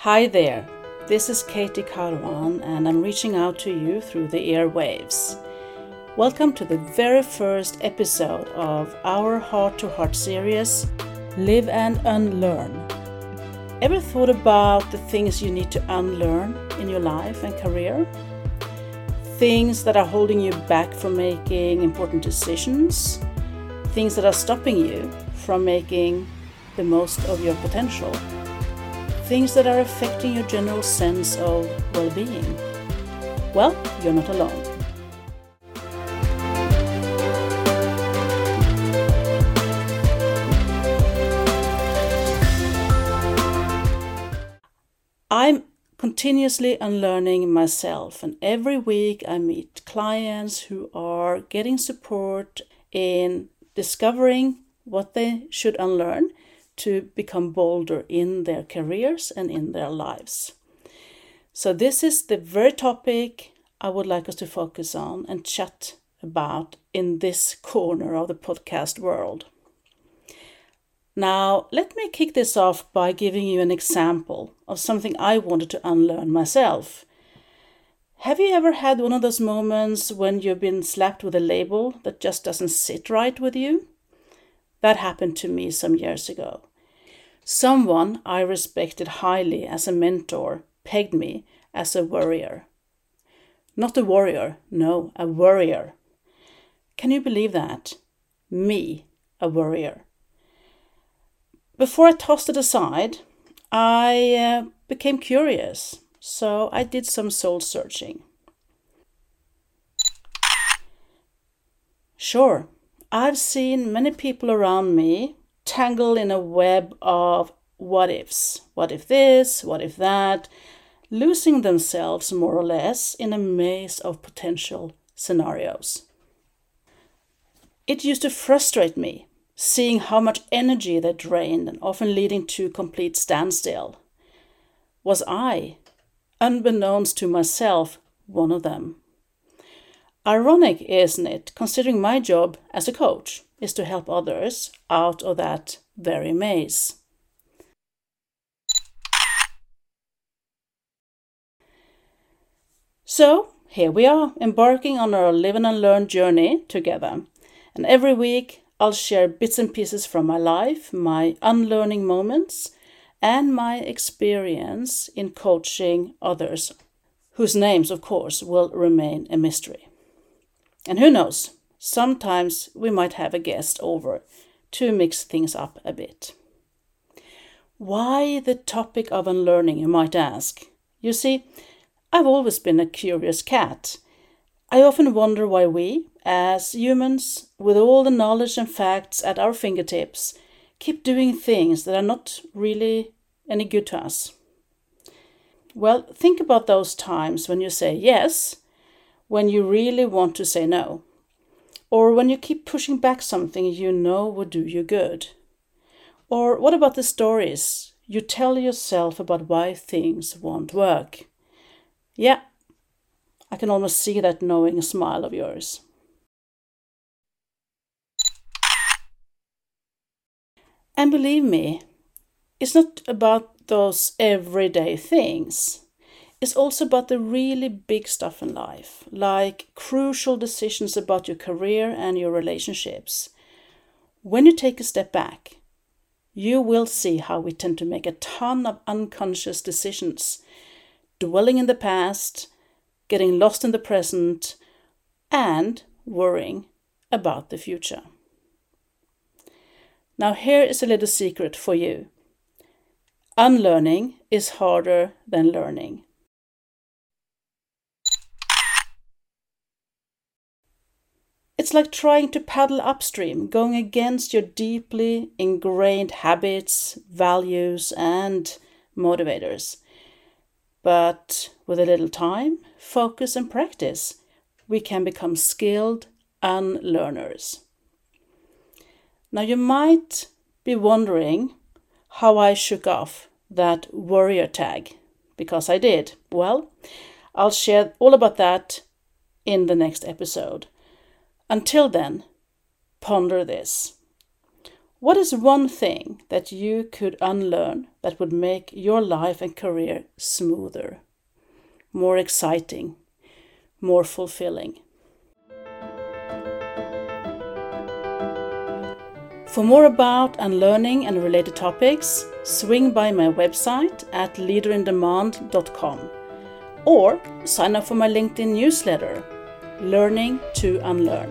Hi there, this is Katy Caroan, and I'm reaching out to you through the airwaves. Welcome to the very first episode of our Heart to Heart series, Live and Unlearn. Ever thought about the things you need to unlearn in your life and career? Things that are holding you back from making important decisions, things that are stopping you from making the most of your potential things that are affecting your general sense of well being. Well, you're not alone. I'm continuously unlearning myself, and every week I meet clients who are getting support in discovering what they should unlearn to become bolder in their careers and in their lives. So, this is the very topic I would like us to focus on and chat about in this corner of the podcast world. Now, let me kick this off by giving you an example of something I wanted to unlearn myself. Have you ever had one of those moments when you've been slapped with a label that just doesn't sit right with you? That happened to me some years ago. Someone I respected highly as a mentor pegged me as a worrier. Not a warrior, no, a worrier. Can you believe that? Me, a worrier. Before I tossed it aside, I uh, became curious, so I did some soul searching. Sure, I've seen many people around me tangle in a web of what ifs. What if this? What if that? Losing themselves more or less in a maze of potential scenarios. It used to frustrate me seeing how much energy they drained and often leading to complete standstill. Was I, unbeknownst to myself, one of them? Ironic, isn't it, considering my job as a coach is to help others out of that very maze. So, here we are, embarking on our live and unlearn journey together. And every week, I'll share bits and pieces from my life, my unlearning moments, and my experience in coaching others, whose names, of course, will remain a mystery. And who knows, sometimes we might have a guest over to mix things up a bit. Why the topic of unlearning, you might ask? You see, I've always been a curious cat. I often wonder why we, as humans, with all the knowledge and facts at our fingertips, keep doing things that are not really any good to us. Well, think about those times when you say yes when you really want to say no, or when you keep pushing back something you know would do you good. Or what about the stories you tell yourself about why things won't work? Yeah, I can almost see that knowing smile of yours. And believe me, it's not about those everyday things is also about the really big stuff in life, like crucial decisions about your career and your relationships. When you take a step back, you will see how we tend to make a ton of unconscious decisions, dwelling in the past, getting lost in the present, and worrying about the future. Now, here is a little secret for you unlearning is harder than learning. It's like trying to paddle upstream, going against your deeply ingrained habits, values, and motivators. But with a little time, focus, and practice, we can become skilled unlearners. Now, you might be wondering how I shook off that warrior tag, because I did. Well, I'll share all about that in the next episode. Until then, ponder this. What is one thing that you could unlearn that would make your life and career smoother, more exciting, more fulfilling? For more about unlearning and related topics, swing by my website at leaderindemand.com or sign up for my LinkedIn newsletter, Learning to Unlearn.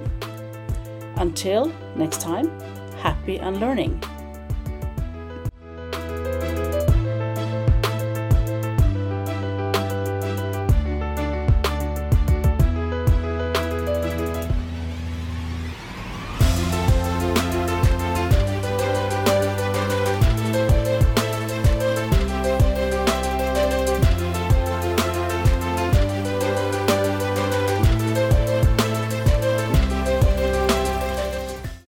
Until next time, happy unlearning.